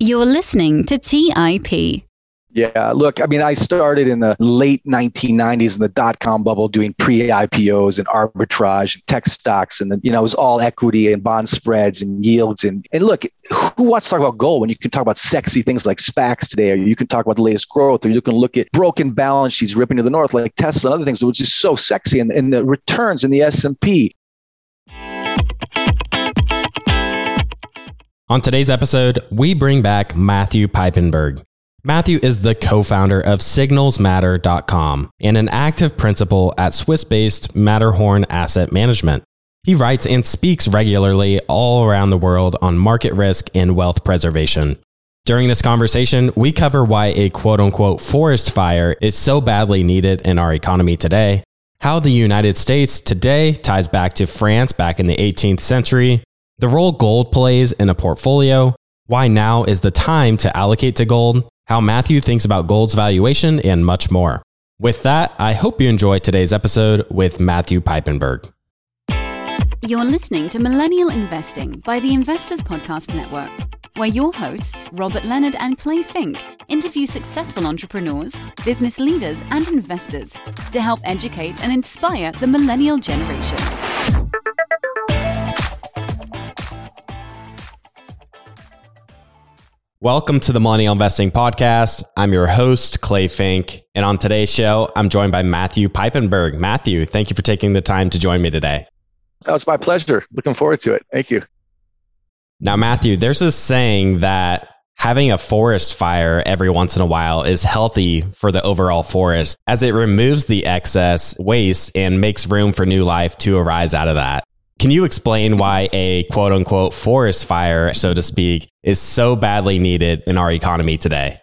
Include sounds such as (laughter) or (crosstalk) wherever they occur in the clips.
You're listening to TIP. Yeah, look, I mean, I started in the late 1990s in the dot com bubble doing pre IPOs and arbitrage and tech stocks. And, then, you know, it was all equity and bond spreads and yields. And, and look, who wants to talk about gold when you can talk about sexy things like SPACs today, or you can talk about the latest growth, or you can look at broken balance sheets ripping to the north like Tesla and other things, which is so sexy. And, and the returns in the S&P On today's episode, we bring back Matthew Piepenburg. Matthew is the co founder of signalsmatter.com and an active principal at Swiss based Matterhorn Asset Management. He writes and speaks regularly all around the world on market risk and wealth preservation. During this conversation, we cover why a quote unquote forest fire is so badly needed in our economy today, how the United States today ties back to France back in the 18th century, the role gold plays in a portfolio, why now is the time to allocate to gold, how Matthew thinks about gold's valuation, and much more. With that, I hope you enjoy today's episode with Matthew Piepenburg. You're listening to Millennial Investing by the Investors Podcast Network, where your hosts, Robert Leonard and Clay Fink, interview successful entrepreneurs, business leaders, and investors to help educate and inspire the millennial generation. Welcome to the Millennial Investing Podcast. I'm your host, Clay Fink. And on today's show, I'm joined by Matthew Piepenburg. Matthew, thank you for taking the time to join me today. Oh, it's my pleasure. Looking forward to it. Thank you. Now, Matthew, there's this saying that having a forest fire every once in a while is healthy for the overall forest as it removes the excess waste and makes room for new life to arise out of that. Can you explain why a quote unquote forest fire, so to speak, is so badly needed in our economy today?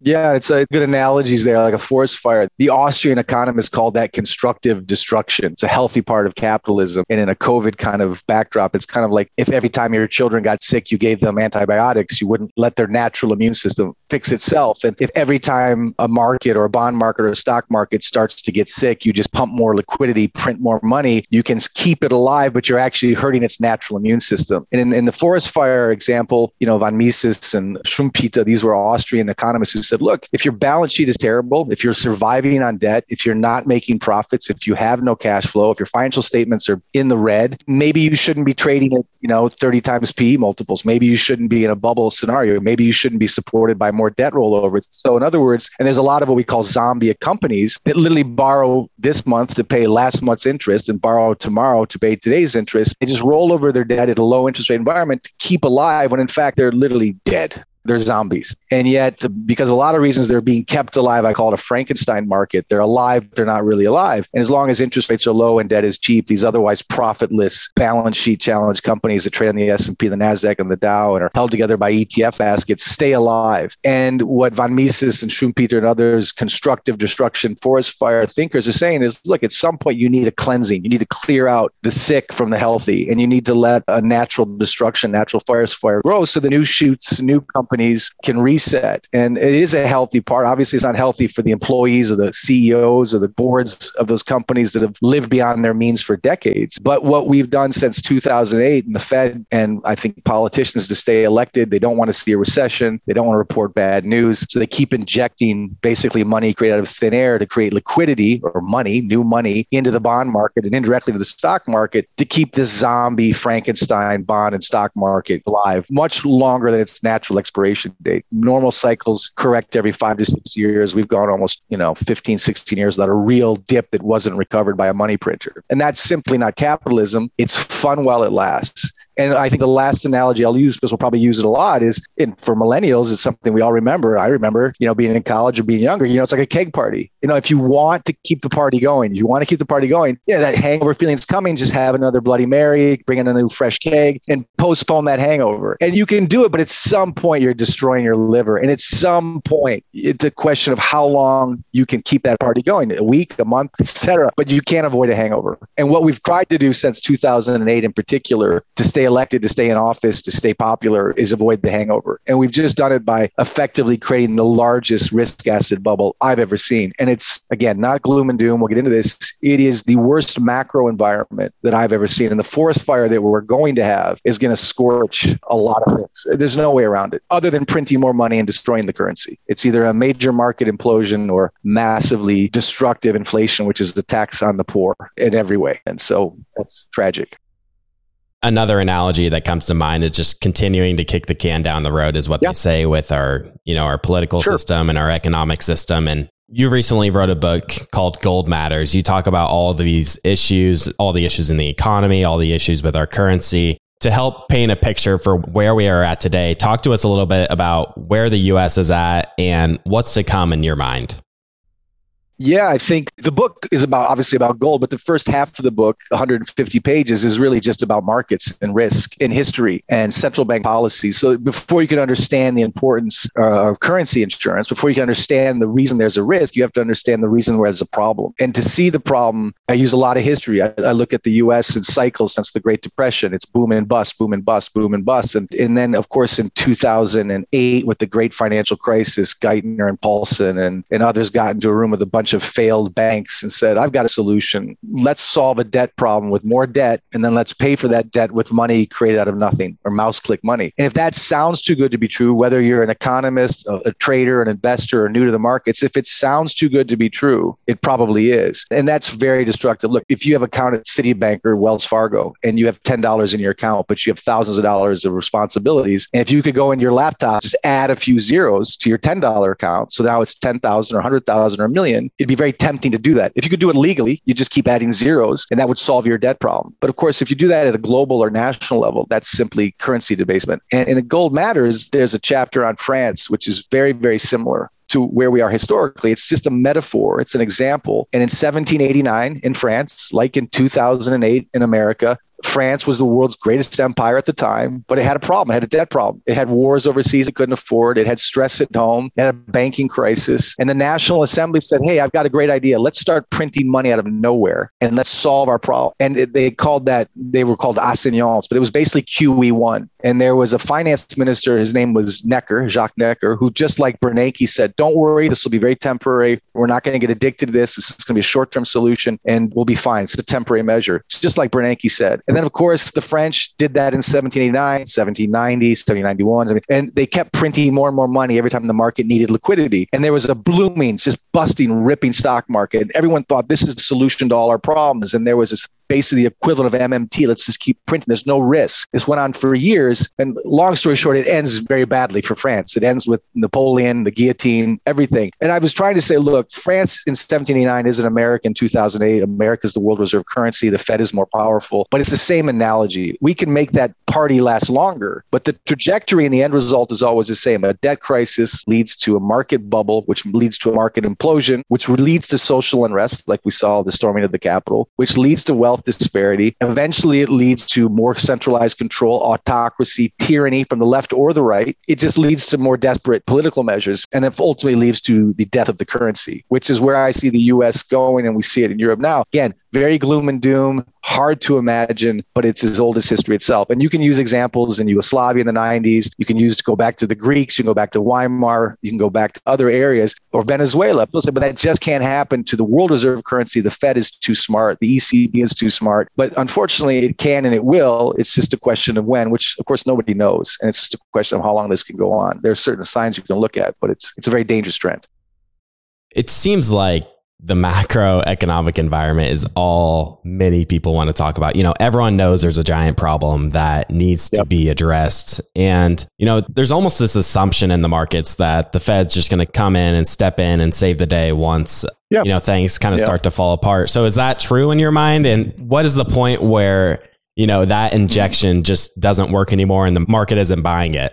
Yeah, it's a good analogies there, like a forest fire. The Austrian economists called that constructive destruction. It's a healthy part of capitalism. And in a COVID kind of backdrop, it's kind of like if every time your children got sick, you gave them antibiotics, you wouldn't let their natural immune system fix itself. And if every time a market or a bond market or a stock market starts to get sick, you just pump more liquidity, print more money, you can keep it alive, but you're actually hurting its natural immune system. And in, in the forest fire example, you know, von Mises and Schumpeter, these were Austrian economists who said, look, if your balance sheet is terrible, if you're surviving on debt, if you're not making profits, if you have no cash flow, if your financial statements are in the red, maybe you shouldn't be trading at, you know, 30 times PE multiples. Maybe you shouldn't be in a bubble scenario. Maybe you shouldn't be supported by more debt rollovers. So in other words, and there's a lot of what we call zombie companies that literally borrow this month to pay last month's interest and borrow tomorrow to pay today's interest. They just roll over their debt at a low interest rate environment to keep alive when in fact they're literally dead they're zombies. And yet, because of a lot of reasons, they're being kept alive. I call it a Frankenstein market. They're alive, they're not really alive. And as long as interest rates are low and debt is cheap, these otherwise profitless balance sheet challenge companies that trade on the S&P, the Nasdaq, and the Dow and are held together by ETF baskets stay alive. And what von Mises and Schumpeter and others, constructive destruction, forest fire thinkers are saying is, look, at some point you need a cleansing. You need to clear out the sick from the healthy, and you need to let a natural destruction, natural forest fire grow so the new shoots, new companies companies can reset. And it is a healthy part. Obviously, it's not healthy for the employees or the CEOs or the boards of those companies that have lived beyond their means for decades. But what we've done since 2008 and the Fed and I think politicians to stay elected, they don't want to see a recession. They don't want to report bad news. So they keep injecting basically money created out of thin air to create liquidity or money, new money into the bond market and indirectly to the stock market to keep this zombie Frankenstein bond and stock market alive much longer than its natural expiration expiration date. Normal cycles correct every five to six years. We've gone almost, you know, 15, 16 years without a real dip that wasn't recovered by a money printer. And that's simply not capitalism. It's fun while it lasts. And I think the last analogy I'll use, because we'll probably use it a lot, is in, for millennials, it's something we all remember. I remember, you know, being in college or being younger, you know, it's like a keg party. You know, if you want to keep the party going, you want to keep the party going, yeah, that hangover feeling's coming, just have another Bloody Mary, bring in a new fresh keg and postpone that hangover. And you can do it, but at some point you're destroying your liver. And at some point, it's a question of how long you can keep that party going, a week, a month, etc. But you can't avoid a hangover. And what we've tried to do since 2008 in particular to stay elected, to stay in office, to stay popular is avoid the hangover. And we've just done it by effectively creating the largest risk asset bubble I've ever seen. And it's, again, not gloom and doom. We'll get into this. It is the worst macro environment that I've ever seen. And the forest fire that we're going to have is going to scorch a lot of things. There's no way around it other than printing more money and destroying the currency. It's either a major market implosion or massively destructive inflation, which is the tax on the poor in every way. And so that's tragic. Another analogy that comes to mind is just continuing to kick the can down the road is what yeah. they say with our, you know, our political sure. system and our economic system. And you recently wrote a book called Gold Matters. You talk about all these issues, all the issues in the economy, all the issues with our currency. To help paint a picture for where we are at today, talk to us a little bit about where the US is at and what's to come in your mind. Yeah, I think the book is about obviously about gold, but the first half of the book, 150 pages, is really just about markets and risk and history and central bank policy. So before you can understand the importance uh, of currency insurance, before you can understand the reason there's a risk, you have to understand the reason where there's a problem. And to see the problem, I use a lot of history. I, I look at the U.S. in cycles since the Great Depression. It's boom and bust, boom and bust, boom and bust, and and then of course in 2008 with the Great Financial Crisis, Geithner and Paulson and and others got into a room with a bunch bunch of failed banks and said, I've got a solution. Let's solve a debt problem with more debt, and then let's pay for that debt with money created out of nothing or mouse click money. And if that sounds too good to be true, whether you're an economist, a, a trader, an investor, or new to the markets, if it sounds too good to be true, it probably is. And that's very destructive. Look, if you have account at Citibank or Wells Fargo and you have $10 in your account, but you have thousands of dollars of responsibilities, and if you could go into your laptop, just add a few zeros to your $10 account, so now it's 10,000 or 100,000 or a million, it'd be very tempting to do that. If you could do it legally, you just keep adding zeros and that would solve your debt problem. But of course, if you do that at a global or national level, that's simply currency debasement. And in Gold Matters, there's a chapter on France, which is very, very similar to where we are historically. It's just a metaphor, it's an example. And in 1789 in France, like in 2008 in America, France was the world's greatest empire at the time, but it had a problem. It had a debt problem. It had wars overseas it couldn't afford. It had stress at home. It had a banking crisis. And the National Assembly said, Hey, I've got a great idea. Let's start printing money out of nowhere and let's solve our problem. And it, they called that, they were called assignats, but it was basically QE1. And there was a finance minister, his name was Necker, Jacques Necker, who just like Bernanke said, Don't worry, this will be very temporary. We're not going to get addicted to this. This is going to be a short term solution and we'll be fine. It's a temporary measure. It's just like Bernanke said. And then, of course, the French did that in 1789, 1790, 1791, and they kept printing more and more money every time the market needed liquidity. And there was a blooming, just busting, ripping stock market. Everyone thought this is the solution to all our problems. And there was this basically the equivalent of MMT. Let's just keep printing. There's no risk. This went on for years. And long story short, it ends very badly for France. It ends with Napoleon, the guillotine, everything. And I was trying to say, look, France in 1789 isn't America in 2008. America's the world reserve currency. The Fed is more powerful, but it's the same analogy. We can make that party last longer, but the trajectory and the end result is always the same. A debt crisis leads to a market bubble, which leads to a market implosion, which leads to social unrest, like we saw the storming of the Capitol, which leads to wealth wealth disparity. Eventually, it leads to more centralized control, autocracy, tyranny from the left or the right. It just leads to more desperate political measures. And it ultimately leads to the death of the currency, which is where I see the US going. And we see it in Europe now. Again, very gloom and doom, hard to imagine, but it's as old as history itself. And you can use examples in Yugoslavia in the 90s. You can use to go back to the Greeks. You can go back to Weimar. You can go back to other areas or Venezuela. People say, but that just can't happen to the world reserve currency. The Fed is too smart. The ECB is too smart. But unfortunately, it can and it will. It's just a question of when, which of course nobody knows. And it's just a question of how long this can go on. There are certain signs you can look at, but it's it's a very dangerous trend. It seems like the macroeconomic environment is all many people want to talk about. You know, everyone knows there's a giant problem that needs yep. to be addressed. And, you know, there's almost this assumption in the markets that the Fed's just going to come in and step in and save the day once, yep. you know, things kind of yep. start to fall apart. So is that true in your mind? And what is the point where, you know, that injection just doesn't work anymore and the market isn't buying it?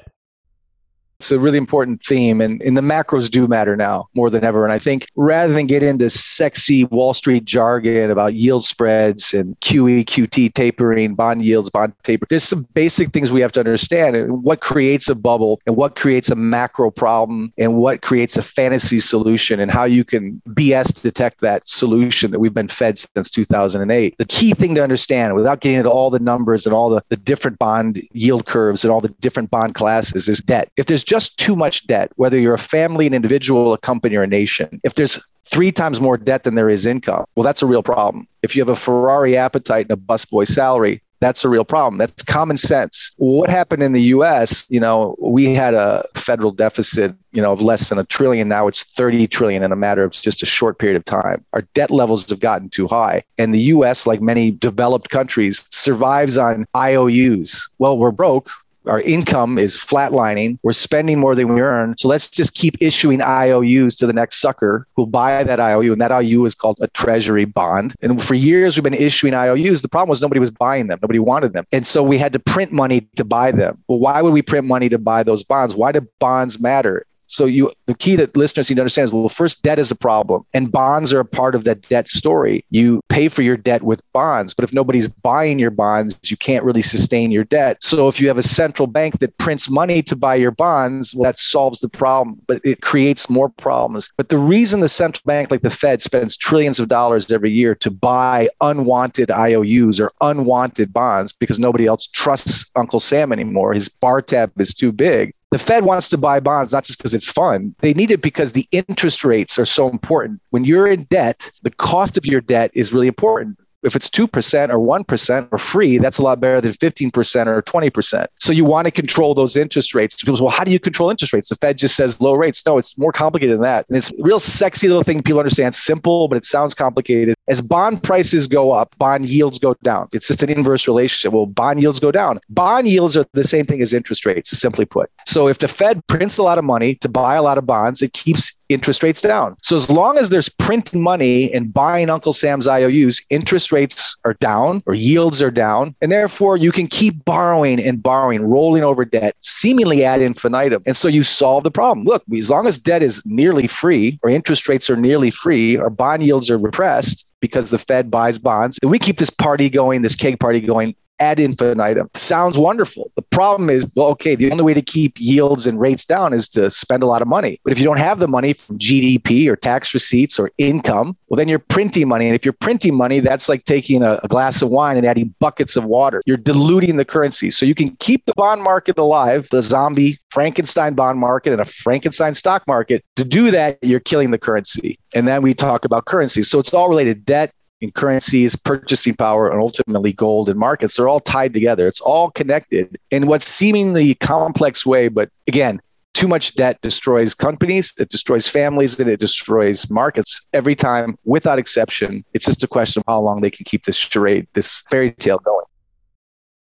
It's a really important theme, and, and the macros do matter now more than ever. And I think rather than get into sexy Wall Street jargon about yield spreads and QE, QT tapering, bond yields, bond taper, there's some basic things we have to understand. And what creates a bubble, and what creates a macro problem, and what creates a fantasy solution, and how you can BS detect that solution that we've been fed since 2008. The key thing to understand, without getting into all the numbers and all the, the different bond yield curves and all the different bond classes, is debt. If there's just too much debt, whether you're a family, an individual, a company, or a nation, if there's three times more debt than there is income, well, that's a real problem. If you have a Ferrari appetite and a busboy salary, that's a real problem. That's common sense. What happened in the US, you know, we had a federal deficit, you know, of less than a trillion. Now it's 30 trillion in a matter of just a short period of time. Our debt levels have gotten too high. And the US, like many developed countries, survives on IOUs. Well, we're broke our income is flatlining. We're spending more than we earn. So let's just keep issuing IOUs to the next sucker who'll buy that IOU. And that IOU is called a treasury bond. And for years, we've been issuing IOUs. The problem was nobody was buying them, nobody wanted them. And so we had to print money to buy them. Well, why would we print money to buy those bonds? Why do bonds matter? So you the key that listeners need to understand is well, first debt is a problem and bonds are a part of that debt story. You pay for your debt with bonds, but if nobody's buying your bonds, you can't really sustain your debt. So if you have a central bank that prints money to buy your bonds, well, that solves the problem, but it creates more problems. But the reason the central bank like the Fed spends trillions of dollars every year to buy unwanted IOUs or unwanted bonds because nobody else trusts Uncle Sam anymore. His bar tab is too big the Fed wants to buy bonds not just because it's fun. They need it because the interest rates are so important. When you're in debt, the cost of your debt is really important if it's 2% or 1% or free, that's a lot better than 15% or 20%. So you want to control those interest rates. People say, well, how do you control interest rates? The Fed just says low rates. No, it's more complicated than that. And it's a real sexy little thing people understand. It's simple, but it sounds complicated. As bond prices go up, bond yields go down. It's just an inverse relationship. Well, bond yields go down. Bond yields are the same thing as interest rates, simply put. So if the Fed prints a lot of money to buy a lot of bonds, it keeps interest rates down. So as long as there's printing money and buying Uncle Sam's IOUs, interest rates are down or yields are down. And therefore, you can keep borrowing and borrowing, rolling over debt, seemingly ad infinitum. And so you solve the problem. Look, as long as debt is nearly free or interest rates are nearly free or bond yields are repressed, because the Fed buys bonds. And we keep this party going, this keg party going ad infinitum. Sounds wonderful. The problem is, well, okay, the only way to keep yields and rates down is to spend a lot of money. But if you don't have the money from GDP or tax receipts or income, well, then you're printing money. And if you're printing money, that's like taking a, a glass of wine and adding buckets of water. You're diluting the currency. So you can keep the bond market alive, the zombie Frankenstein bond market and a Frankenstein stock market. To do that, you're killing the currency. And then we talk about currency. So it's all related debt, in currencies, purchasing power, and ultimately gold and markets. They're all tied together. It's all connected in what seemingly complex way. But again, too much debt destroys companies, it destroys families, and it destroys markets every time, without exception. It's just a question of how long they can keep this charade, this fairy tale going.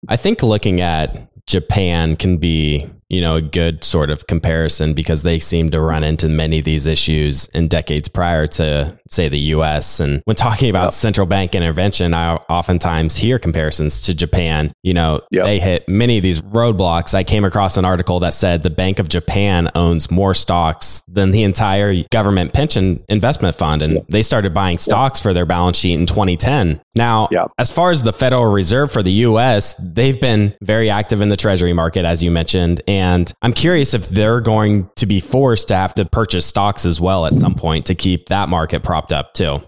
I think looking at Japan can be you know, a good sort of comparison because they seem to run into many of these issues in decades prior to, say, the US. And when talking about yep. central bank intervention, I oftentimes hear comparisons to Japan. You know, yep. they hit many of these roadblocks. I came across an article that said the Bank of Japan owns more stocks than the entire government pension investment fund. And yep. they started buying stocks for their balance sheet in 2010. Now, as far as the Federal Reserve for the US, they've been very active in the treasury market, as you mentioned. And I'm curious if they're going to be forced to have to purchase stocks as well at some point to keep that market propped up too.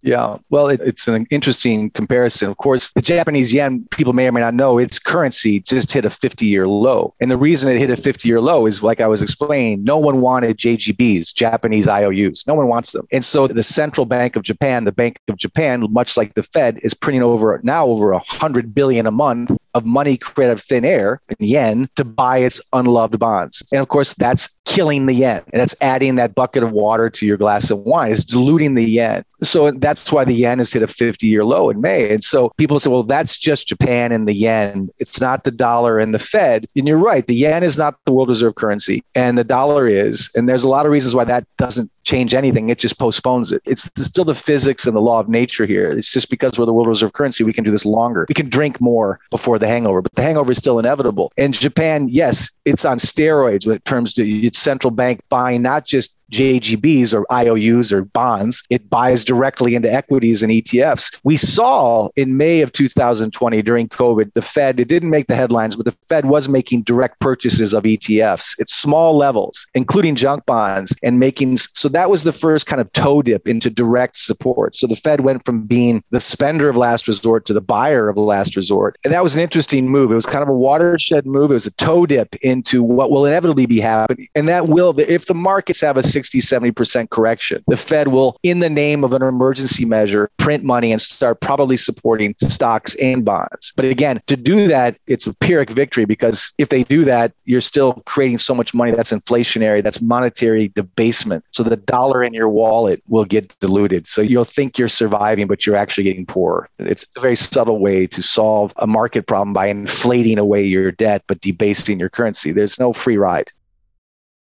Yeah, well, it, it's an interesting comparison. Of course, the Japanese yen, people may or may not know, its currency just hit a 50 year low. And the reason it hit a 50 year low is, like I was explaining, no one wanted JGBs, Japanese IOUs. No one wants them. And so the Central Bank of Japan, the Bank of Japan, much like the Fed, is printing over now over 100 billion a month of money created out of thin air in yen to buy its unloved bonds. And of course, that's killing the yen. And that's adding that bucket of water to your glass of wine. It's diluting the yen. So that's why the yen has hit a 50 year low in May. And so people say, well, that's just Japan and the yen. It's not the dollar and the Fed. And you're right. The yen is not the world reserve currency and the dollar is. And there's a lot of reasons why that doesn't change anything. It just postpones it. It's still the physics and the law of nature here. It's just because we're the world reserve currency, we can do this longer. We can drink more before the hangover, but the hangover is still inevitable. And Japan, yes, it's on steroids when it comes to central bank buying not just JGBs or IOUs or bonds. It buys directly into equities and ETFs. We saw in May of 2020 during COVID, the Fed, it didn't make the headlines, but the Fed was making direct purchases of ETFs at small levels, including junk bonds, and making so that was the first kind of toe dip into direct support. So the Fed went from being the spender of last resort to the buyer of last resort. And that was an interesting move. It was kind of a watershed move. It was a toe dip into what will inevitably be happening. And that will, if the markets have a 60, 70% correction. The Fed will, in the name of an emergency measure, print money and start probably supporting stocks and bonds. But again, to do that, it's a Pyrrhic victory because if they do that, you're still creating so much money that's inflationary, that's monetary debasement. So the dollar in your wallet will get diluted. So you'll think you're surviving, but you're actually getting poorer. It's a very subtle way to solve a market problem by inflating away your debt, but debasing your currency. There's no free ride.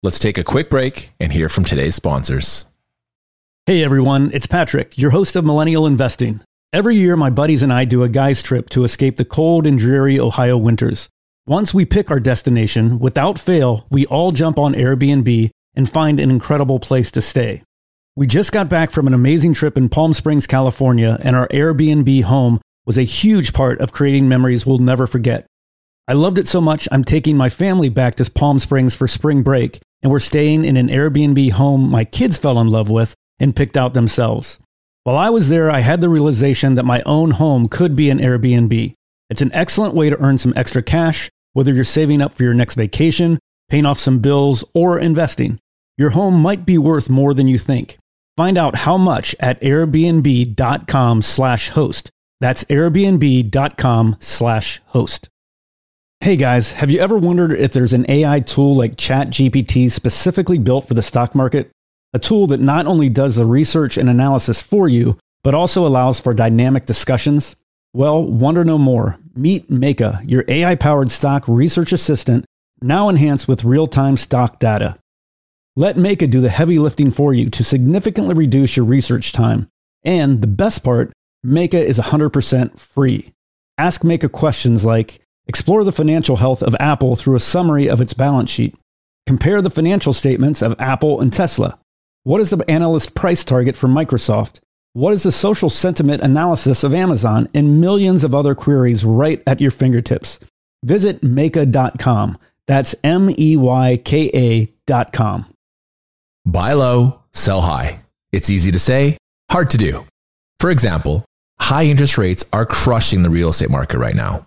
Let's take a quick break and hear from today's sponsors. Hey everyone, it's Patrick, your host of Millennial Investing. Every year, my buddies and I do a guy's trip to escape the cold and dreary Ohio winters. Once we pick our destination, without fail, we all jump on Airbnb and find an incredible place to stay. We just got back from an amazing trip in Palm Springs, California, and our Airbnb home was a huge part of creating memories we'll never forget. I loved it so much, I'm taking my family back to Palm Springs for spring break, and we're staying in an Airbnb home my kids fell in love with and picked out themselves. While I was there, I had the realization that my own home could be an Airbnb. It's an excellent way to earn some extra cash, whether you're saving up for your next vacation, paying off some bills, or investing. Your home might be worth more than you think. Find out how much at airbnb.com/host. That's airbnb.com/host. Hey guys, have you ever wondered if there's an AI tool like ChatGPT specifically built for the stock market? A tool that not only does the research and analysis for you, but also allows for dynamic discussions? Well, wonder no more. Meet Meyka, your AI powered stock research assistant, now enhanced with real time stock data. Let Meyka do the heavy lifting for you to significantly reduce your research time. And the best part, Meyka is 100% free. Ask Meyka questions like, Explore the financial health of Apple through a summary of its balance sheet. Compare the financial statements of Apple and Tesla. What is the analyst price target for Microsoft? What is the social sentiment analysis of Amazon? And millions of other queries right at your fingertips. Visit Meyka.com. That's M E Y K A.com. Buy low, sell high. It's easy to say, hard to do. For example, high interest rates are crushing the real estate market right now.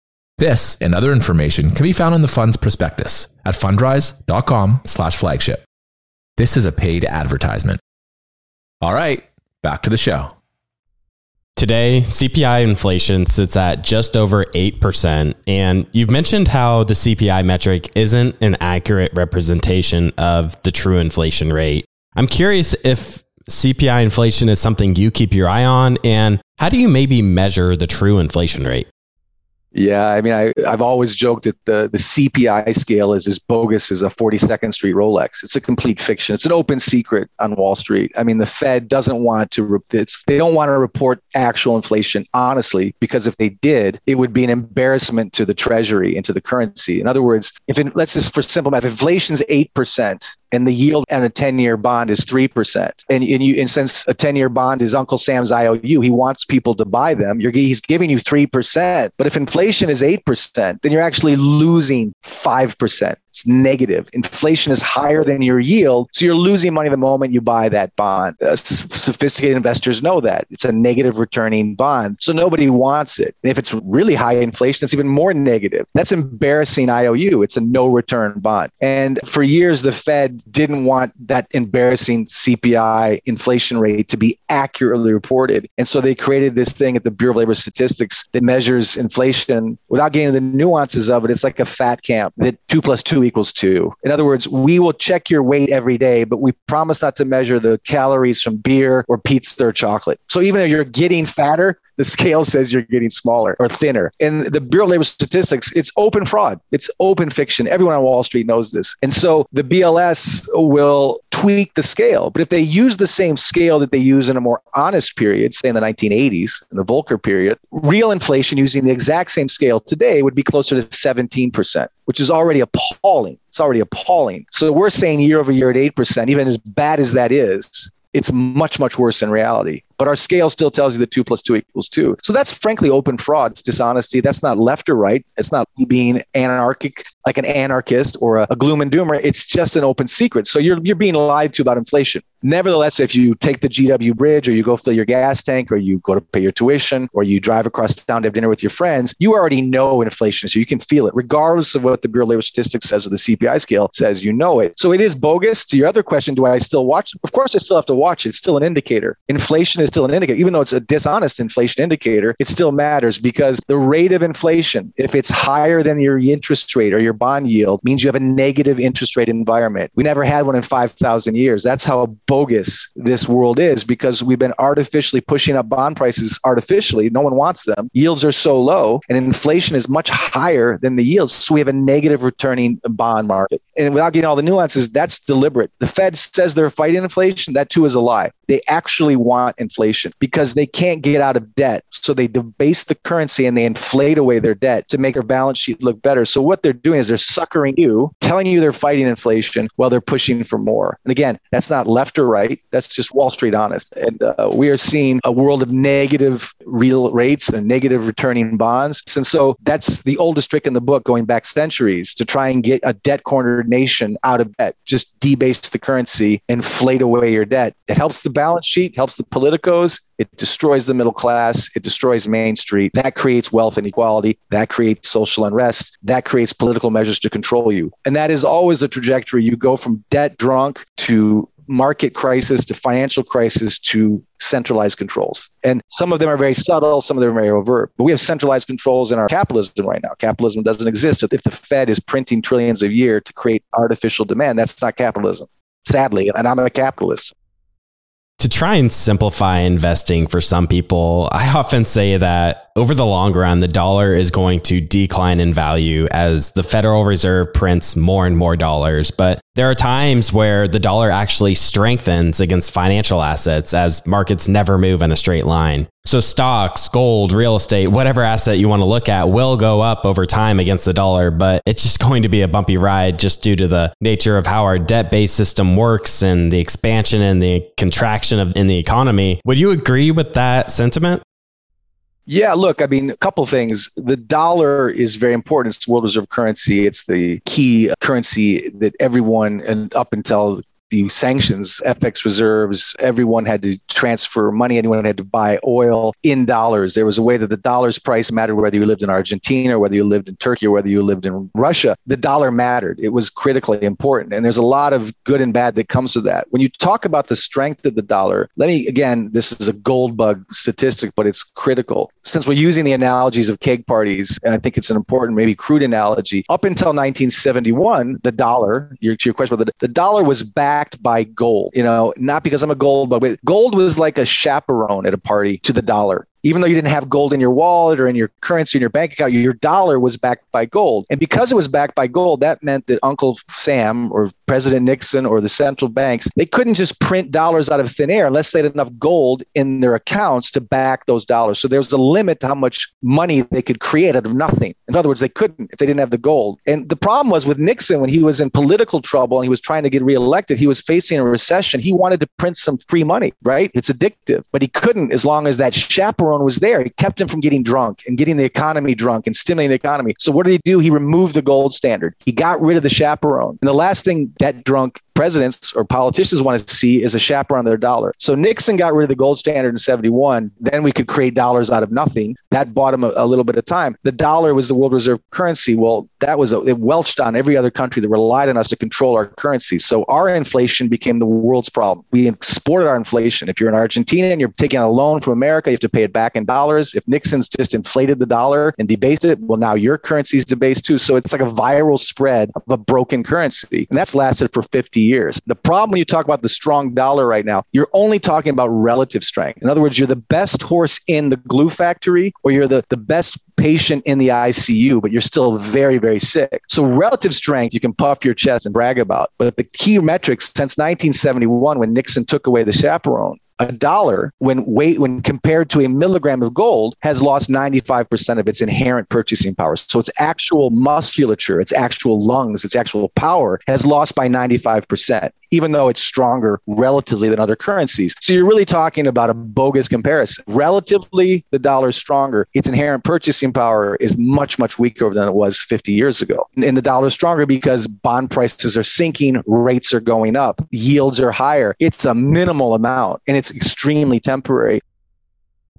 This and other information can be found in the fund's prospectus at fundrise.com/flagship. This is a paid advertisement. All right, back to the show. Today, CPI inflation sits at just over 8%. And you've mentioned how the CPI metric isn't an accurate representation of the true inflation rate. I'm curious if CPI inflation is something you keep your eye on, and how do you maybe measure the true inflation rate? Yeah, I mean, I, I've always joked that the, the CPI scale is as bogus as a 42nd Street Rolex. It's a complete fiction. It's an open secret on Wall Street. I mean, the Fed doesn't want to. It's, they don't want to report actual inflation honestly, because if they did, it would be an embarrassment to the Treasury and to the currency. In other words, if it, let's just for simple math, inflation's eight percent and the yield on a 10-year bond is 3%. And, and you and since a 10-year bond is Uncle Sam's IOU, he wants people to buy them. You're, he's giving you 3%. But if inflation is 8%, then you're actually losing 5%. It's negative. Inflation is higher than your yield. So you're losing money the moment you buy that bond. Uh, sophisticated investors know that. It's a negative returning bond. So nobody wants it. And if it's really high inflation, it's even more negative. That's embarrassing IOU. It's a no return bond. And for years, the Fed didn't want that embarrassing CPI inflation rate to be accurately reported. And so they created this thing at the Bureau of Labor Statistics that measures inflation without getting the nuances of it. It's like a fat camp that two plus two equals two. In other words, we will check your weight every day, but we promise not to measure the calories from beer or pizza or chocolate. So even if you're getting fatter, the scale says you're getting smaller or thinner. And the Bureau of Labor Statistics, it's open fraud. It's open fiction. Everyone on Wall Street knows this. And so the BLS will tweak the scale. But if they use the same scale that they use in a more honest period, say in the 1980s, in the Volcker period, real inflation using the exact same scale today would be closer to 17%, which is already appalling. It's already appalling. So we're saying year over year at 8%, even as bad as that is, it's much, much worse in reality but our scale still tells you that two plus two equals two. So that's frankly open fraud. It's dishonesty. That's not left or right. It's not being anarchic, like an anarchist or a, a gloom and doomer. It's just an open secret. So you're, you're being lied to about inflation. Nevertheless, if you take the GW bridge or you go fill your gas tank or you go to pay your tuition or you drive across town to have dinner with your friends, you already know inflation. So you can feel it, regardless of what the Bureau of Labor Statistics says or the CPI scale says, you know it. So it is bogus. To your other question, do I still watch? Of course, I still have to watch it. It's still an indicator. Inflation is still an indicator. Even though it's a dishonest inflation indicator, it still matters because the rate of inflation, if it's higher than your interest rate or your bond yield, means you have a negative interest rate environment. We never had one in 5,000 years. That's how bogus this world is because we've been artificially pushing up bond prices artificially. No one wants them. Yields are so low and inflation is much higher than the yields. So we have a negative returning bond market. And without getting all the nuances, that's deliberate. The Fed says they're fighting inflation. That too is a lie. They actually want inflation because they can't get out of debt. So they debase the currency and they inflate away their debt to make their balance sheet look better. So what they're doing is they're suckering you, telling you they're fighting inflation while they're pushing for more. And again, that's not left or right. That's just Wall Street honest. And uh, we are seeing a world of negative real rates and negative returning bonds. And so that's the oldest trick in the book going back centuries to try and get a debt cornered nation out of debt. Just debase the currency, inflate away your debt. It helps the balance sheet, helps the politicos, it destroys the middle class. It destroys Main Street. That creates wealth inequality. That creates social unrest. That creates political measures to control you. And that is always a trajectory. You go from debt drunk to market crisis to financial crisis to centralized controls. And some of them are very subtle, some of them are very overt. But we have centralized controls in our capitalism right now. Capitalism doesn't exist. If the Fed is printing trillions a year to create artificial demand, that's not capitalism. Sadly, and I'm a capitalist to try and simplify investing for some people, I often say that over the long run, the dollar is going to decline in value as the Federal Reserve prints more and more dollars. But there are times where the dollar actually strengthens against financial assets as markets never move in a straight line. So stocks, gold, real estate, whatever asset you want to look at will go up over time against the dollar, but it's just (laughs) going to be a bumpy ride just due to the nature of how our debt-based system works and the expansion and the contraction of in the economy. Would you agree with that sentiment? Yeah, look, I mean, a couple things. The dollar is very important. It's the world reserve currency. It's the key currency that everyone, and up until the sanctions, FX reserves, everyone had to transfer money, anyone had to buy oil in dollars. There was a way that the dollar's price mattered whether you lived in Argentina, or whether you lived in Turkey, or whether you lived in Russia. The dollar mattered. It was critically important. And there's a lot of good and bad that comes with that. When you talk about the strength of the dollar, let me, again, this is a gold bug statistic, but it's critical. Since we're using the analogies of keg parties, and I think it's an important, maybe crude analogy, up until 1971, the dollar, your, to your question, the, the dollar was back backed by gold, you know, not because I'm a gold but gold was like a chaperone at a party to the dollar even though you didn't have gold in your wallet or in your currency in your bank account, your dollar was backed by gold. And because it was backed by gold, that meant that Uncle Sam or President Nixon or the central banks, they couldn't just print dollars out of thin air unless they had enough gold in their accounts to back those dollars. So there was a limit to how much money they could create out of nothing. In other words, they couldn't if they didn't have the gold. And the problem was with Nixon when he was in political trouble and he was trying to get reelected, he was facing a recession. He wanted to print some free money, right? It's addictive, but he couldn't as long as that chaperone was there. It kept him from getting drunk and getting the economy drunk and stimulating the economy. So what did he do? He removed the gold standard. He got rid of the chaperone. And the last thing debt drunk presidents or politicians want to see is a chaperone on their dollar. So Nixon got rid of the gold standard in 71. Then we could create dollars out of nothing. That bought him a, a little bit of time. The dollar was the world reserve currency. Well, that was a, it welched on every other country that relied on us to control our currency. So our inflation became the world's problem. We exported our inflation. If you're in Argentina and you're taking a loan from America, you have to pay it back in dollars. If Nixon's just inflated the dollar and debased it, well, now your currency is debased too. So it's like a viral spread of a broken currency. And that's lasted for 50 years. The problem when you talk about the strong dollar right now, you're only talking about relative strength. In other words, you're the best horse in the glue factory or you're the, the best patient in the ICU, but you're still very, very sick. So relative strength, you can puff your chest and brag about. But the key metrics since 1971, when Nixon took away the chaperone, a dollar when weight when compared to a milligram of gold has lost 95% of its inherent purchasing power. So its actual musculature its actual lungs its actual power has lost by 95% even though it's stronger relatively than other currencies. So you're really talking about a bogus comparison. Relatively the dollar is stronger. Its inherent purchasing power is much much weaker than it was 50 years ago. And the dollar is stronger because bond prices are sinking rates are going up yields are higher. It's a minimal amount and it's extremely temporary.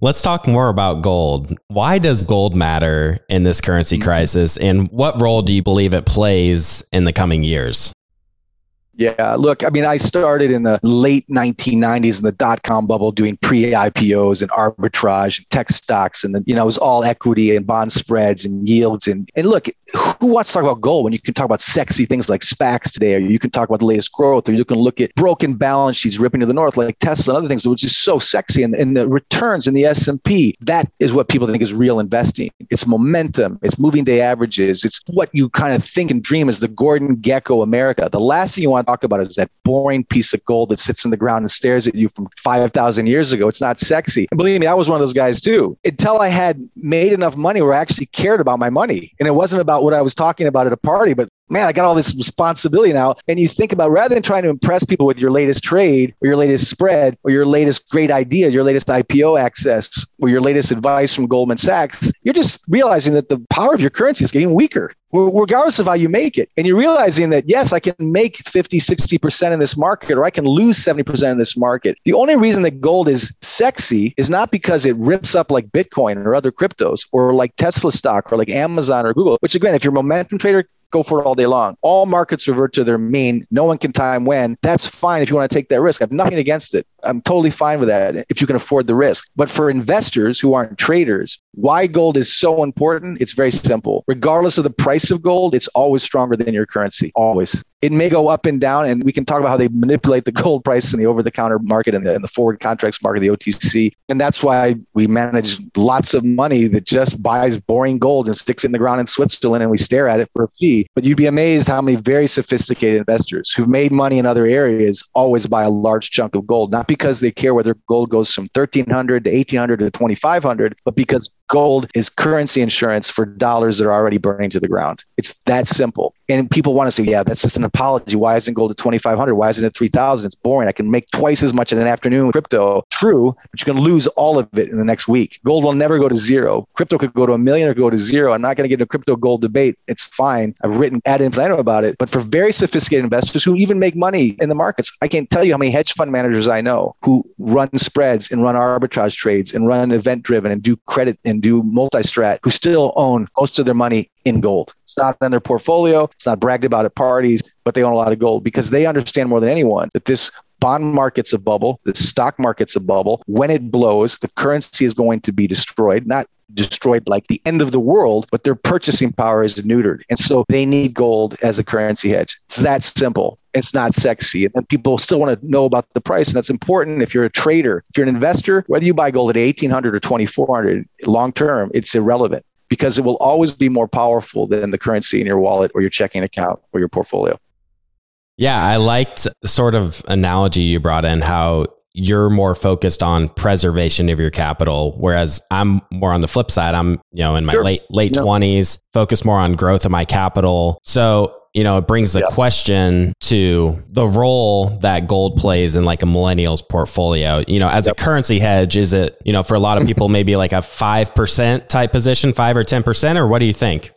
Let's talk more about gold. Why does gold matter in this currency mm-hmm. crisis, and what role do you believe it plays in the coming years? Yeah, look, I mean, I started in the late 1990s in the dot com bubble doing pre IPOs and arbitrage and tech stocks. And then, you know, it was all equity and bond spreads and yields. And, and look, who wants to talk about gold when you can talk about sexy things like SPACs today, or you can talk about the latest growth, or you can look at broken balance sheets ripping to the north like Tesla and other things, which is so sexy. And, and the returns in the S&P, that is what people think is real investing. It's momentum. It's moving day averages. It's what you kind of think and dream is the Gordon Gekko America. The last thing you want to talk about is that boring piece of gold that sits in the ground and stares at you from 5,000 years ago. It's not sexy. And believe me, I was one of those guys too. Until I had made enough money where I actually cared about my money. And it wasn't about what I was talking about at a party, but man, I got all this responsibility now. And you think about rather than trying to impress people with your latest trade or your latest spread or your latest great idea, your latest IPO access or your latest advice from Goldman Sachs, you're just realizing that the power of your currency is getting weaker regardless of how you make it. And you're realizing that, yes, I can make 50, 60% in this market, or I can lose 70% in this market. The only reason that gold is sexy is not because it rips up like Bitcoin or other cryptos or like Tesla stock or like Amazon or Google, which again, if you're a momentum trader, go for it all day long. All markets revert to their mean. No one can time when. That's fine if you want to take that risk. I have nothing against it. I'm totally fine with that if you can afford the risk. But for investors who aren't traders, why gold is so important, it's very simple. Regardless of the price of gold, it's always stronger than your currency. Always. It may go up and down, and we can talk about how they manipulate the (laughs) gold price in the over the counter market and the, the forward contracts market, the OTC. And that's why we manage lots of money that just buys boring gold and sticks it in the ground in Switzerland and we stare at it for a fee. But you'd be amazed how many very sophisticated investors who've made money in other areas always buy a large chunk of gold, not because they care whether gold goes from 1300 to 1800 to 2500, but because gold is currency insurance for dollars that are already burning to the ground. It's that simple. And people want to say, yeah, that's just an apology. Why isn't gold at 2,500? Why isn't it 3,000? It's boring. I can make twice as much in an afternoon with crypto. True, but you can lose all of it in the next week. Gold will never go to zero. Crypto could go to a million or go to zero. I'm not going to get into crypto gold debate. It's fine. I've written ad infinitum about it. But for very sophisticated investors who even make money in the markets, I can't tell you how many hedge fund managers I know who run spreads and run arbitrage trades and run event driven and do credit and do multi-strat who still own most of their money in gold. It's not in their portfolio. It's not bragged about at parties, but they own a lot of gold because they understand more than anyone that this bond market's a bubble, the stock market's a bubble. When it blows, the currency is going to be destroyed, not destroyed like the end of the world, but their purchasing power is neutered. And so they need gold as a currency hedge. It's that simple. It's not sexy. And people still want to know about the price. And that's important if you're a trader. If you're an investor, whether you buy gold at 1800 or 2400 long term, it's irrelevant because it will always be more powerful than the currency in your wallet or your checking account or your portfolio. Yeah, I liked the sort of analogy you brought in how you're more focused on preservation of your capital whereas i'm more on the flip side i'm you know in my sure. late late 20s focused more on growth of my capital so you know, it brings a Yeah. question to the role that gold plays in like a millennial's portfolio. You know, as a currency hedge, is it, you know, for a lot of people, (laughs) maybe like a 5% type position, 5 or 10%, or what do you think?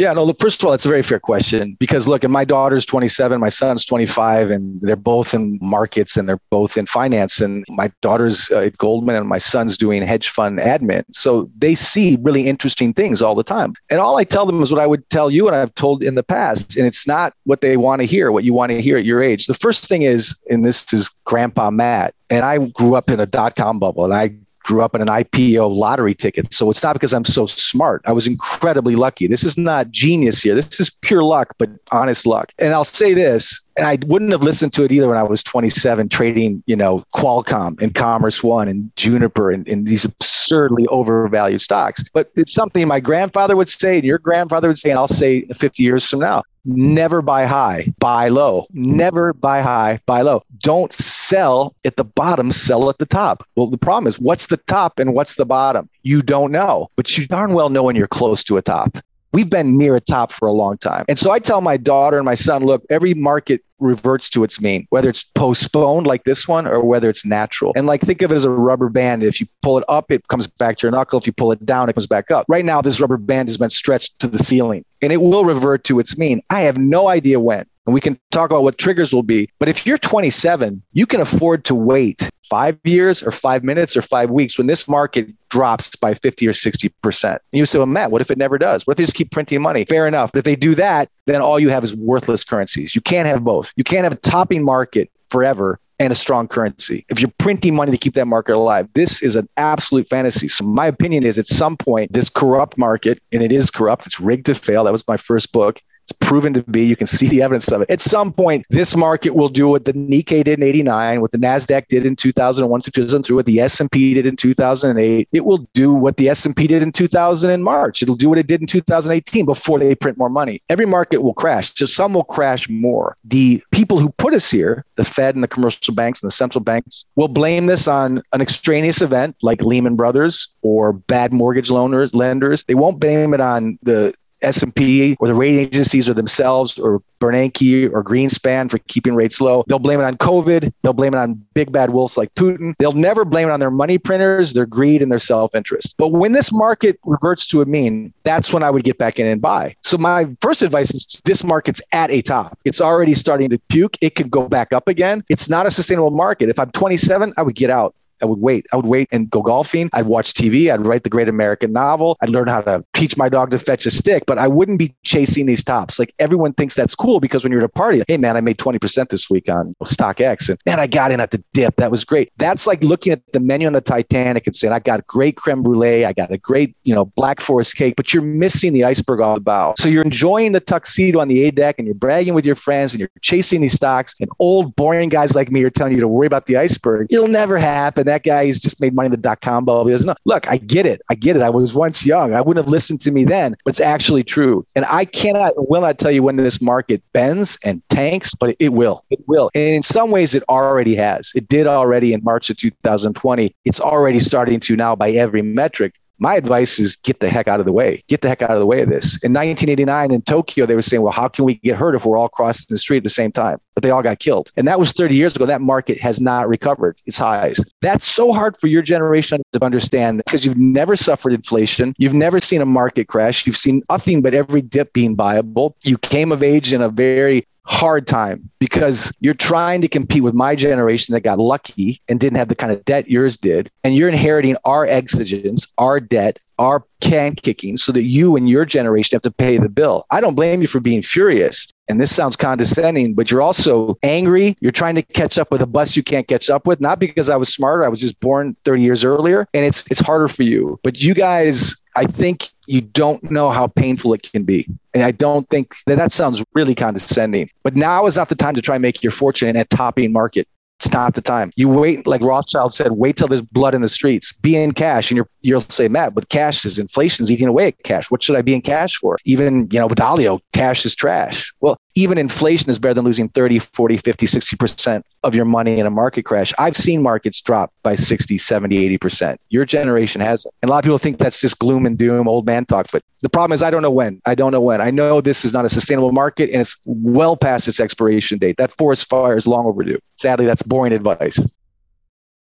Yeah, no, look, first of all, it's a very fair question because look, and my daughter's 27, my son's 25, and they're both in markets and they're both in finance. And my daughter's uh, at Goldman and my son's doing hedge fund admin. So they see really interesting things all the time. And all I tell them is what I would tell you and I've told in the past. And it's not what they want to hear, what you want to hear at your age. The first thing is, and this is Grandpa Matt, and I grew up in a dot com bubble and I grew up in an IPO lottery ticket. So it's not because I'm so smart. I was incredibly lucky. This is not genius here. This is pure luck, but honest luck. And I'll say this, and I wouldn't have listened to it either when I was 27 trading, you know, Qualcomm and Commerce One and Juniper and, and these absurdly overvalued stocks. But it's something my grandfather would say, and your grandfather would say, and I'll say 50 years from now. Never buy high, buy low. Never buy high, buy low. Don't sell at the bottom, sell at the top. Well, the problem is what's the top and what's the bottom? You don't know, but you darn well know when you're close to a top. We've been near a top for a long time. And so I tell my daughter and my son, look, every market reverts to its mean, whether it's postponed like this one or whether it's natural. And like think of it as a rubber band. If you pull it up, it comes back to your knuckle. If you pull it down, it comes back up. Right now, this rubber band has been stretched to the ceiling and it will revert to its mean. I have no idea when. And we can talk about what triggers will be. But if you're 27, you can afford to wait five years or five minutes or five weeks when this market drops by 50 or 60%. And you say, well, Matt, what if it never does? What if they just keep printing money? Fair enough. But if they do that, then all you have is worthless currencies. You can't have both. You can't have a topping market forever and a strong currency. If you're printing money to keep that market alive, this is an absolute fantasy. So my opinion is at some point, this corrupt market, and it is corrupt, it's rigged to fail. That was my first book. It's proven to be. You can see the evidence of it. At some point, this market will do what the Nikkei did in '89, what the Nasdaq did in 2001 to 2003, what the S&P did in 2008. It will do what the S&P did in 2000 in March. It'll do what it did in 2018 before they print more money. Every market will crash. Just some will crash more. The people who put us here, the Fed and the commercial banks and the central banks, will blame this on an extraneous event like Lehman Brothers or bad mortgage loaners, lenders. They won't blame it on the S&P or the rating agencies or themselves or Bernanke or Greenspan for keeping rates low. They'll blame it on COVID. They'll blame it on big bad wolves like Putin. They'll never blame it on their money printers, their greed, and their self-interest. But when this market reverts to a mean, that's when I would get back in and buy. So my first advice is this market's at a top. It's already starting to puke. It could go back up again. It's not a sustainable market. If I'm 27, I would get out. I would wait. I would wait and go golfing. I'd watch TV. I'd write the great American novel. I'd learn how to teach my dog to fetch a stick, but I wouldn't be chasing these tops. Like everyone thinks that's cool because when you're at a party, hey man, I made 20% this week on stock X and man, I got in at the dip. That was great. That's like looking at the menu on the Titanic and saying, I got great creme brulee. I got a great, you know, black forest cake, but you're missing the iceberg off the bow. So you're enjoying the tuxedo on the A deck and you're bragging with your friends and you're chasing these stocks and old boring guys like me are telling you to worry about the iceberg. It'll never happen. That guy is just made money in the dot com bubble. He doesn't know. Look, I get it. I get it. I was once young. I wouldn't have listened to me then, but it's actually true. And I cannot, will not tell you when this market bends and tanks, but it will. It will. And in some ways, it already has. It did already in March of 2020. It's already starting to now by every metric. My advice is get the heck out of the way. Get the heck out of the way of this. In 1989 in Tokyo, they were saying, well, how can we get hurt if we're all crossing the street at the same time? But they all got killed. And that was 30 years ago. That market has not recovered its highs. That's so hard for your generation to understand because you've never suffered inflation. You've never seen a market crash. You've seen nothing but every dip being viable. You came of age in a very hard time because you're trying to compete with my generation that got lucky and didn't have the kind of debt yours did. And you're inheriting our exigence, our debt, our can kicking so that you and your generation have to pay the bill. I don't blame you for being furious. And this sounds condescending, but you're also angry. You're trying to catch up with a bus you can't catch up with, not because I was smarter. I was just born 30 years earlier and it's it's harder for you. But you guys, I think you don't know how painful it can be. And I don't think that that sounds really condescending. But now is not the time to try and make your fortune in a topping market. It's not the time. You wait, like Rothschild said, wait till there's blood in the streets. Be in cash, and you're you'll say, Matt, but cash is inflation's eating away at cash. What should I be in cash for? Even you know, with Dalio, cash is trash. Well, even inflation is better than losing 30, 40, 50, 60% of your money in a market crash. I've seen markets drop by 60, 70, 80%. Your generation hasn't. And a lot of people think that's just gloom and doom, old man talk. But the problem is, I don't know when. I don't know when. I know this is not a sustainable market and it's well past its expiration date. That forest fire is long overdue. Sadly, that's boring advice.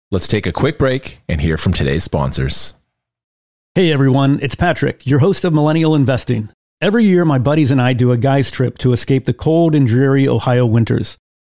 Let's take a quick break and hear from today's sponsors. Hey everyone, it's Patrick, your host of Millennial Investing. Every year, my buddies and I do a guy's trip to escape the cold and dreary Ohio winters.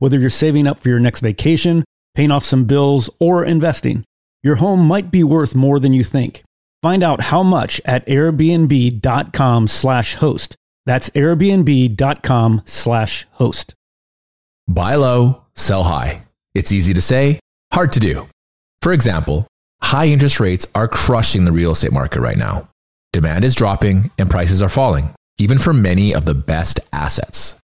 whether you're saving up for your next vacation, paying off some bills, or investing. Your home might be worth more than you think. Find out how much at airbnb.com slash host. That's airbnb.com slash host. Buy low, sell high. It's easy to say, hard to do. For example, high interest rates are crushing the real estate market right now. Demand is dropping and prices are falling, even for many of the best assets.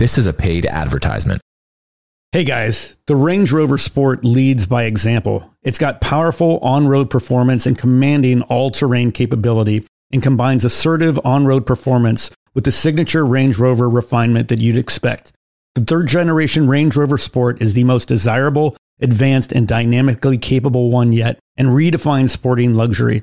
This is a paid advertisement. Hey guys, the Range Rover Sport leads by example. It's got powerful on-road performance and commanding all-terrain capability and combines assertive on-road performance with the signature Range Rover refinement that you'd expect. The third generation Range Rover Sport is the most desirable, advanced, and dynamically capable one yet, and redefines sporting luxury.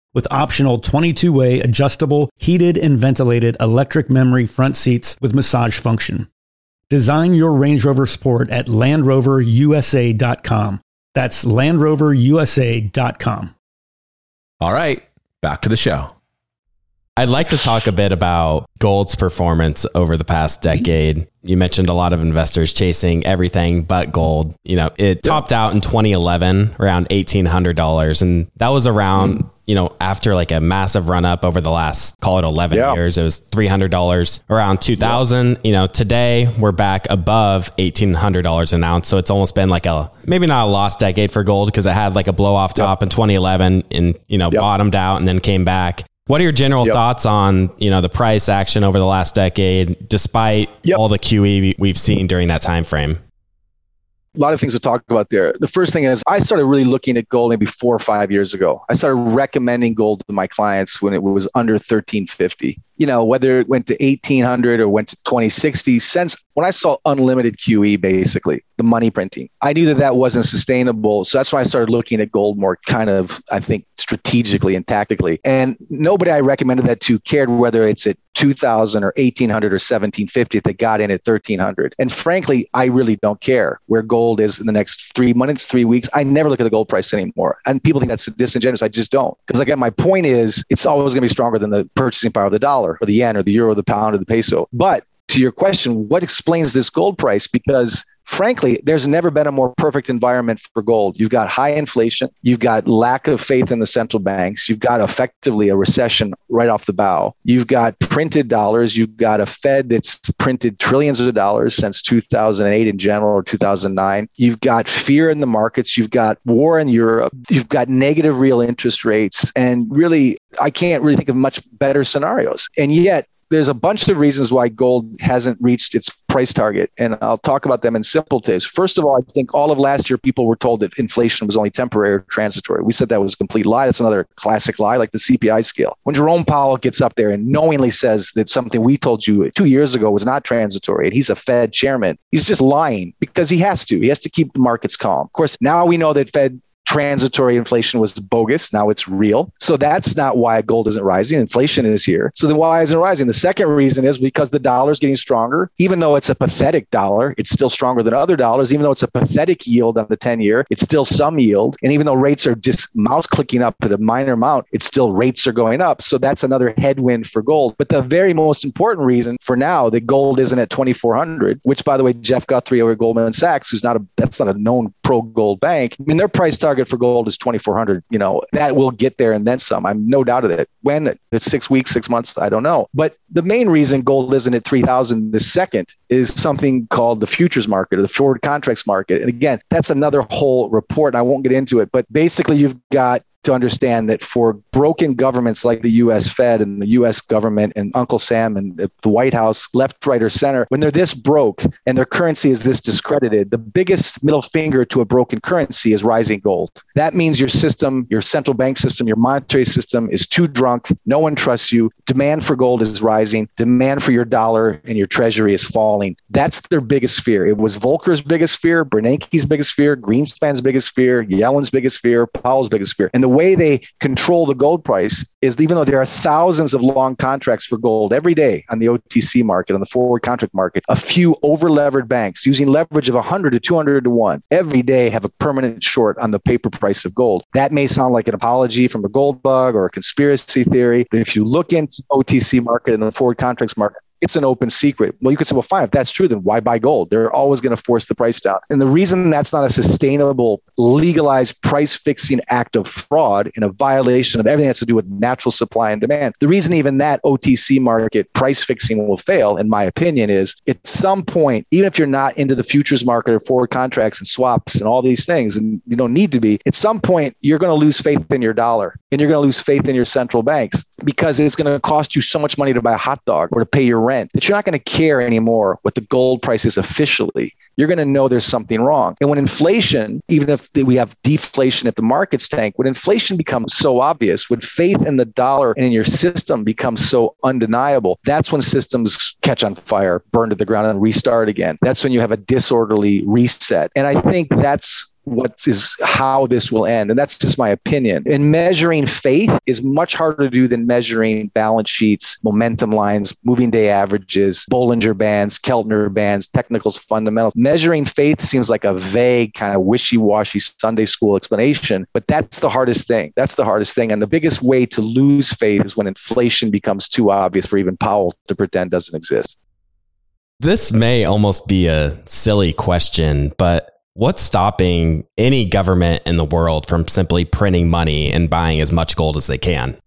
with optional 22 way adjustable, heated, and ventilated electric memory front seats with massage function. Design your Range Rover Sport at LandRoverUSA.com. That's LandRoverUSA.com. All right, back to the show. I'd like to talk a bit about gold's performance over the past mm-hmm. decade. You mentioned a lot of investors chasing everything but gold. You know, it topped out in 2011 around $1,800. And that was around, mm. You know, after like a massive run up over the last, call it 11 Yeah. years. It was $300 around 2000. You know, today we're back above $1,800 an ounce. So it's almost been like a, maybe not a lost decade for gold because it had like a blow off top in 2011 and, you know, bottomed out and then came back. What are your general Yep. thoughts on you know the price action over the last decade, despite Yep. all the QE we've seen during that time frame? A lot of things to talk about there. The first thing is I started really looking at gold maybe four or five years ago. I started recommending gold to my clients when it was under 1350. You know, whether it went to 1800 or went to 2060, since when I saw unlimited QE, basically the money printing, I knew that that wasn't sustainable. So that's why I started looking at gold more kind of, I think, strategically and tactically. And nobody I recommended that to cared whether it's at 2000 or 1800 or 1750 that got in at 1300. And frankly, I really don't care where gold is in the next three months, three weeks. I never look at the gold price anymore. And people think that's disingenuous. I just don't. Because again, my point is it's always going to be stronger than the purchasing power of the dollar or the yen or the euro or the pound or the peso. But to your question, what explains this gold price? Because frankly, there's never been a more perfect environment for gold. You've got high inflation, you've got lack of faith in the central banks, you've got effectively a recession right off the bow, you've got printed dollars, you've got a Fed that's printed trillions of dollars since 2008 in general or 2009, you've got fear in the markets, you've got war in Europe, you've got negative real interest rates, and really, I can't really think of much better scenarios. And yet, there's a bunch of reasons why gold hasn't reached its price target. And I'll talk about them in simple terms. First of all, I think all of last year people were told that inflation was only temporary or transitory. We said that was a complete lie. That's another classic lie, like the CPI scale. When Jerome Powell gets up there and knowingly says that something we told you two years ago was not transitory, and he's a Fed chairman, he's just lying because he has to. He has to keep the markets calm. Of course, now we know that Fed transitory inflation was bogus. Now it's real. So that's not why gold isn't rising. Inflation is here. So then why isn't it rising? The second reason is because the dollar is getting stronger. Even though it's a pathetic dollar, it's still stronger than other dollars. Even though it's a pathetic yield on the 10 year, it's still some yield. And even though rates are just mouse clicking up at a minor amount, it's still rates are going up. So that's another headwind for gold. But the very most important reason for now that gold isn't at 2400, which by the way, Jeff Currie over Goldman Sachs, who's not a, that's not a known pro gold bank. I mean, their price target target for gold is 2400 you know that will get there and then some. I'm no doubt of it. When it's six weeks six months i don't know. But the main reason gold isn't at 3000 the second is something called the futures market or the forward contracts market. And again that's another whole report. I won't get into it but basically you've got to understand that for broken governments like the US Fed and the US government and Uncle Sam and the White House, left, right, or center, when they're this broke and their currency is this discredited, the biggest middle finger to a broken currency is rising gold. That means your system, your central bank system, your monetary system is too drunk. No one trusts you. Demand for gold is rising. Demand for your dollar and your treasury is falling. That's their biggest fear. It was Volcker's biggest fear, Bernanke's biggest fear, Greenspan's biggest fear, Yellen's biggest fear, Powell's biggest fear. And the way they control the gold price is even though there are thousands of long contracts for gold every day on the OTC market, on the forward contract market, a few over levered banks using leverage of 100 to 200 to 1 every day have a permanent short on the paper price of gold. That may sound like an apology from a gold bug or a conspiracy theory, but if you look into OTC market and the forward contracts market, it's an open secret. Well, you could say, well, fine, if that's true, then why buy gold? They're always going to force the price down. And the reason that's not a sustainable, legalized price fixing act of fraud and a violation of everything has to do with natural supply and demand, the reason even that OTC market price fixing will fail, in my opinion, is at some point, even if you're not into the futures market or forward contracts and swaps and all these things, and you don't need to be, at some point, you're going to lose faith in your dollar and you're going to lose faith in your central banks because it's going to cost you so much money to buy a hot dog or to pay your rent that you're not going to care anymore what the gold price is officially. You're going to know there's something wrong. And when inflation, even if we have deflation, if the markets tank, when inflation becomes so obvious, when faith in the dollar and in your system becomes so undeniable, that's when systems catch on fire, burn to the ground, and restart again. That's when you have a disorderly reset. And I think that's what is how this will end. And that's just my opinion. And measuring faith is much harder to do than measuring balance sheets, momentum lines, moving day averages, Bollinger bands, Keltner bands, technicals, fundamentals. Measuring faith seems like a vague, kind of wishy washy Sunday school explanation, but that's the hardest thing. That's the hardest thing. And the biggest way to lose faith is when inflation becomes too obvious for even Powell to pretend doesn't exist. This may almost be a silly question, but What's stopping any government in the world from simply printing money and buying as much gold as they can?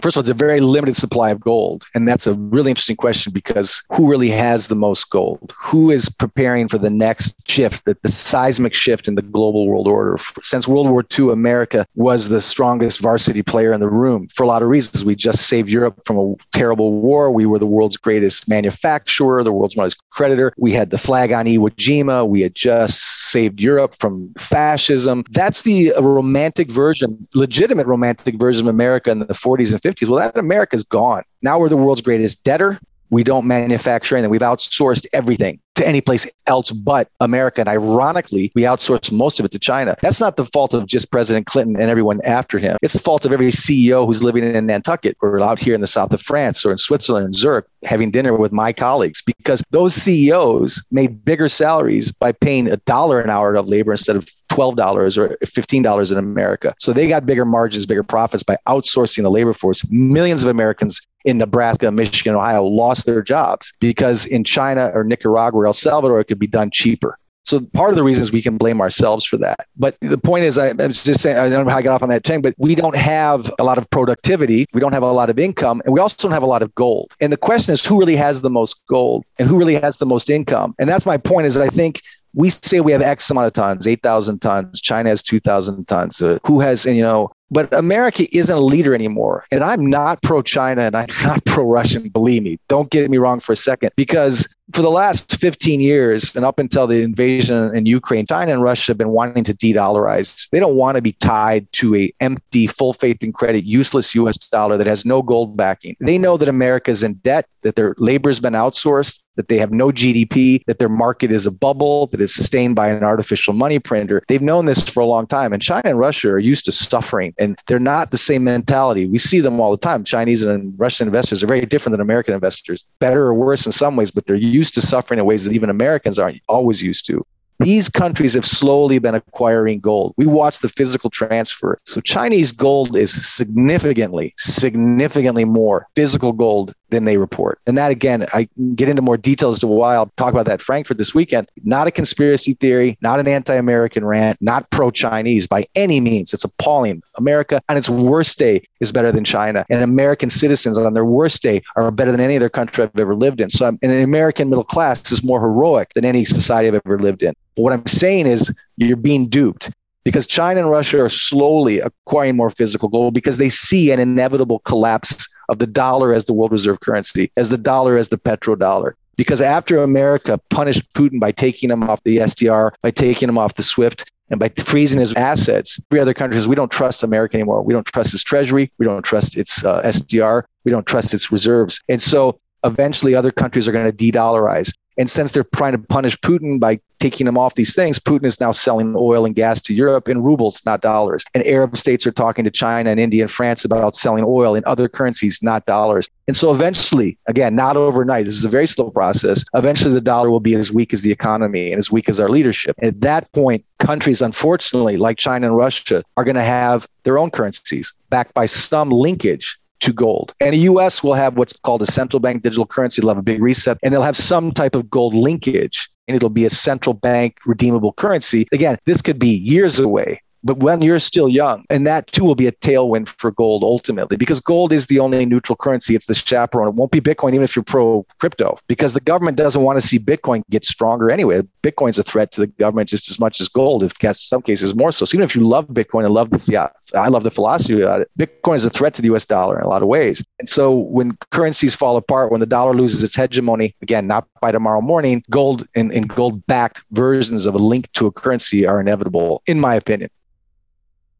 First of all, it's a very limited supply of gold. And that's a really interesting question because who really has the most gold? Who is preparing for the next shift, the, the seismic shift in the global world order? Since World War II, America was the strongest varsity player in the room for a lot of reasons. We just saved Europe from a terrible war. We were the world's greatest manufacturer, the world's largest creditor. We had the flag on Iwo Jima. We had just saved Europe from fascism. That's the romantic version, legitimate romantic version of America in the 40s and 50s. Well, that America's gone. Now we're the world's greatest debtor. We don't manufacture anything. We've outsourced everything to any place else but America. And ironically, we outsource most of it to China. That's not the fault of just President Clinton and everyone after him. It's the fault of every CEO who's living in Nantucket or out here in the south of France or in Switzerland, in Zurich, having dinner with my colleagues because those CEOs made bigger salaries by paying a dollar an hour of labor instead of $12 or $15 in America. So they got bigger margins, bigger profits by outsourcing the labor force. Millions of Americans in Nebraska, Michigan, Ohio lost their jobs because in China or Nicaragua El Salvador, it could be done cheaper. So part of the reason is we can blame ourselves for that. But the point is, I, was just saying, I don't know how I got off on that chain, but we don't have a lot of productivity. We don't have a lot of income, and we also don't have a lot of gold. And the question is, who really has the most gold and who really has the most income? And that's my point is I think we say we have X amount of tons, 8,000 tons. China has 2,000 tons. Uh, who has, and, you know, But America isn't a leader anymore. And I'm not pro China and I'm (laughs) not pro Russian, believe me. Don't get me wrong for a second, because for the last 15 years and up until the invasion in Ukraine, China and Russia have been wanting to de-dollarize. They don't want to be tied to a empty, full faith and credit, useless US dollar that has no gold backing. They know that America is in debt, that their labor has been outsourced, that they have no GDP, that their market is a bubble that is sustained by an artificial money printer. They've known this for a long time. And China and Russia are used to suffering and they're not the same mentality. We see them all the time. Chinese and Russian investors are very different than American investors, better or worse in some ways, but they're used to suffering in ways that even Americans aren't always used to. These countries have slowly been acquiring gold. We watch the physical transfer. So Chinese gold is significantly, significantly more physical gold than they report. And that again, I get into more details to why I'll talk about that Frankfurt this weekend. Not a conspiracy theory, not an anti-American rant, not pro-Chinese by any means. It's appalling. America on its worst day is better than China. And American citizens on their worst day are better than any other country I've ever lived in. So I'm, the American middle class is more heroic than any society I've ever lived in. But what I'm saying is you're being duped because China and Russia are slowly acquiring more physical gold because they see an inevitable collapse of the dollar as the world reserve currency, as the dollar as the petrodollar. Because after America punished Putin by taking him off the SDR, by taking him off the SWIFT, and by freezing his assets, every other country says, we don't trust America anymore. We don't trust its treasury. We don't trust its uh, SDR. We don't trust its reserves. And so eventually other countries are going to de-dollarize. And since they're trying to punish Putin by taking him off these things, Putin is now selling oil and gas to Europe in rubles, not dollars. And Arab states are talking to China and India and France about selling oil in other currencies, not dollars. And so eventually, again, not overnight, this is a very slow process. Eventually, the dollar will be as weak as the economy and as weak as our leadership. And at that point, countries, unfortunately, like China and Russia, are going to have their own currencies backed by some linkage to gold. And the US will have what's called a central bank digital currency. They'll have a big reset and they'll have some type of gold linkage and it'll be a central bank redeemable currency. Again, this could be years away but when you're still young. And that too will be a tailwind for gold ultimately, because gold is the only neutral currency. It's the chaperone. It won't be Bitcoin, even if you're pro crypto, because the government doesn't want to see Bitcoin get stronger anyway. Bitcoin's a threat to the government just as much as gold, if in some cases more so. So even if you love Bitcoin and love the yeah, I love the philosophy about it, Bitcoin is a threat to the US dollar in a lot of ways. And so when currencies fall apart, when the dollar loses its hegemony, again, not by tomorrow morning, gold and, and gold backed versions of a link to a currency are inevitable, in my opinion.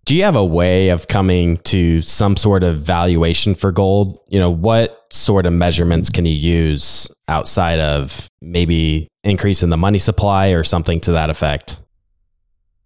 Do you have a way of coming to some sort of valuation for gold? You know, what sort of measurements can you use outside of maybe increase in the money supply or something to that effect?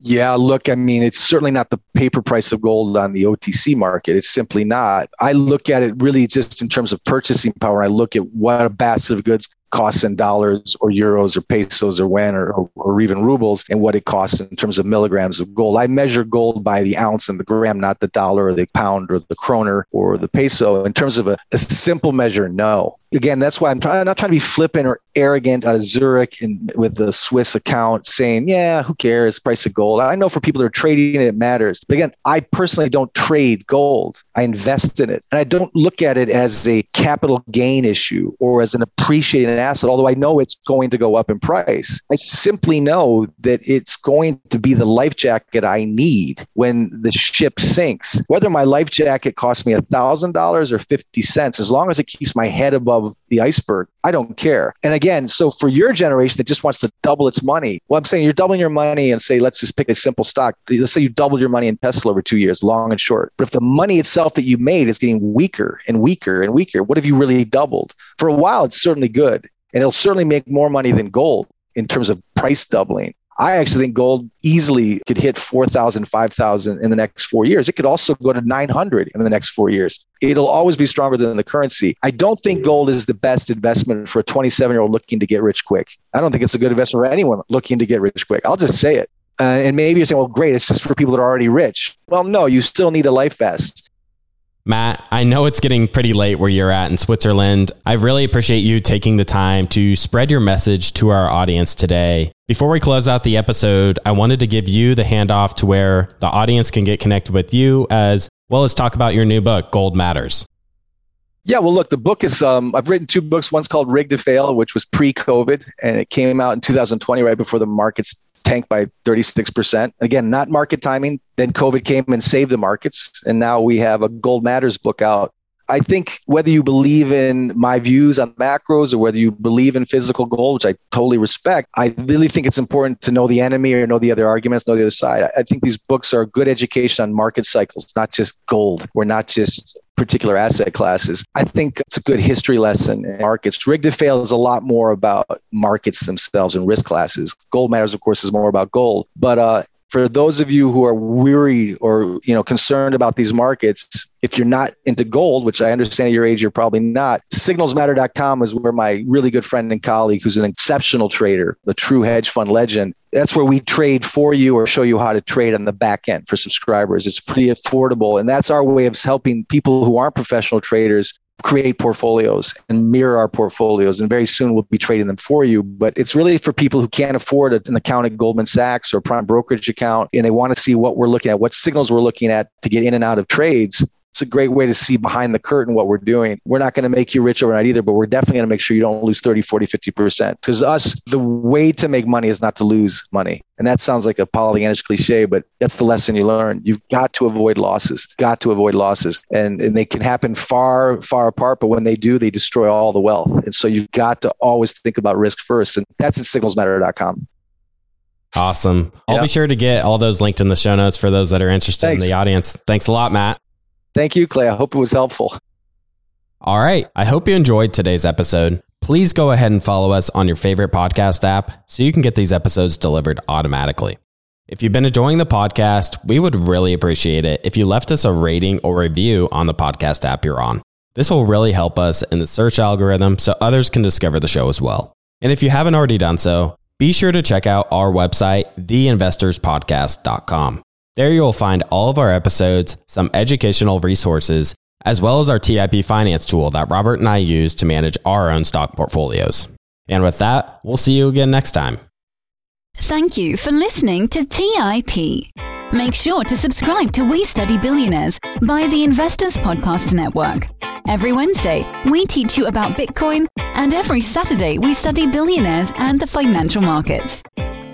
Yeah, look, I mean, it's certainly not the paper price of gold on the OTC market. It's simply not. I look at it really just in terms of purchasing power. I look at what a basket of goods costs in dollars or euros or pesos or when or, or, even rubles and what it costs in terms of milligrams of gold. I measure gold by the ounce and the gram, not the dollar or the pound or the kroner or the peso. In terms of a, a simple measure, no again, that's why I'm trying, not trying to be flippant or arrogant out of Zurich and with the Swiss account saying, yeah, who cares? Price of gold. I know for people that are trading it, it matters. But again, I personally don't trade gold. I invest in it. And I don't look at it as a capital gain issue or as an appreciating asset, although I know it's going to go up in price. I simply know that it's going to be the life jacket I need when the ship sinks. Whether my life jacket costs me $1,000 or 50 cents, as long as it keeps my head above above the iceberg. I don't care. And again, so for your generation that just wants to double its money, well, I'm saying you're doubling your money and say, let's just pick a simple stock. Let's say you doubled your money in Tesla over two years, long and short. But if the money itself that you made is getting weaker and weaker and weaker, what have you really doubled? For a while, it's certainly good. And it'll certainly make more money than gold in terms of price doubling. I actually think gold easily could hit 4,000, 5,000 in the next four years. It could also go to 900 in the next four years. It'll always be stronger than the currency. I don't think gold is the best investment for a 27 year old looking to get rich quick. I don't think it's a good investment for anyone looking to get rich quick. I'll just say it. Uh, and maybe you're saying, well, great, it's just for people that are already rich. Well, no, you still need a life vest. Matt, I know it's getting pretty late where you're at in Switzerland. I really appreciate you taking the time to spread your message to our audience today. Before we close out the episode, I wanted to give you the handoff to where the audience can get connected with you as well as talk about your new book, Gold Matters. Yeah, well, look, the book is, um, I've written two books. One's called Rigged to Fail, which was pre COVID, and it came out in 2020, right before the markets tanked by 36%. Again, not market timing. Then COVID came and saved the markets. And now we have a Gold Matters book out I think whether you believe in my views on macros or whether you believe in physical gold, which I totally respect, I really think it's important to know the enemy or know the other arguments, know the other side. I think these books are a good education on market cycles, not just gold or not just particular asset classes. I think it's a good history lesson in markets. Rigged to fail is a lot more about markets themselves and risk classes. Gold matters, of course, is more about gold. But uh, for those of you who are weary or you know concerned about these markets if you're not into gold which i understand at your age you're probably not signalsmatter.com is where my really good friend and colleague who's an exceptional trader a true hedge fund legend that's where we trade for you or show you how to trade on the back end for subscribers. It's pretty affordable and that's our way of helping people who aren't professional traders create portfolios and mirror our portfolios. And very soon we'll be trading them for you. But it's really for people who can't afford an account at Goldman Sachs or prime brokerage account and they want to see what we're looking at, what signals we're looking at to get in and out of trades it's a great way to see behind the curtain what we're doing. We're not going to make you rich overnight either, but we're definitely going to make sure you don't lose 30, 40, 50%. Because us, the way to make money is not to lose money. And that sounds like a Pollyannish cliche, but that's the lesson you learn. You've got to avoid losses, got to avoid losses. And, and they can happen far, far apart, but when they do, they destroy all the wealth. And so you've got to always think about risk first. And that's at signalsmatter.com. Awesome. I'll be sure to get all those linked in the show notes for those that are interested Thanks. in the audience. Thanks a lot, Matt. Thank you, Clay. I hope it was helpful. All right. I hope you enjoyed today's episode. Please go ahead and follow us on your favorite podcast app so you can get these episodes delivered automatically. If you've been enjoying the podcast, we would really appreciate it if you left us a rating or review on the podcast app you're on. This will really help us in the search algorithm so others can discover the show as well. And if you haven't already done so, be sure to check out our website, theinvestorspodcast.com. There you will find all of our episodes, some educational resources, as well as our TIP finance tool that Robert and I use to manage our own stock portfolios. And with that, we'll see you again next time. Thank you for listening to TIP. Make sure to subscribe to We Study Billionaires by the Investors Podcast Network. Every Wednesday, we teach you about Bitcoin, and every Saturday, we study billionaires and the financial markets.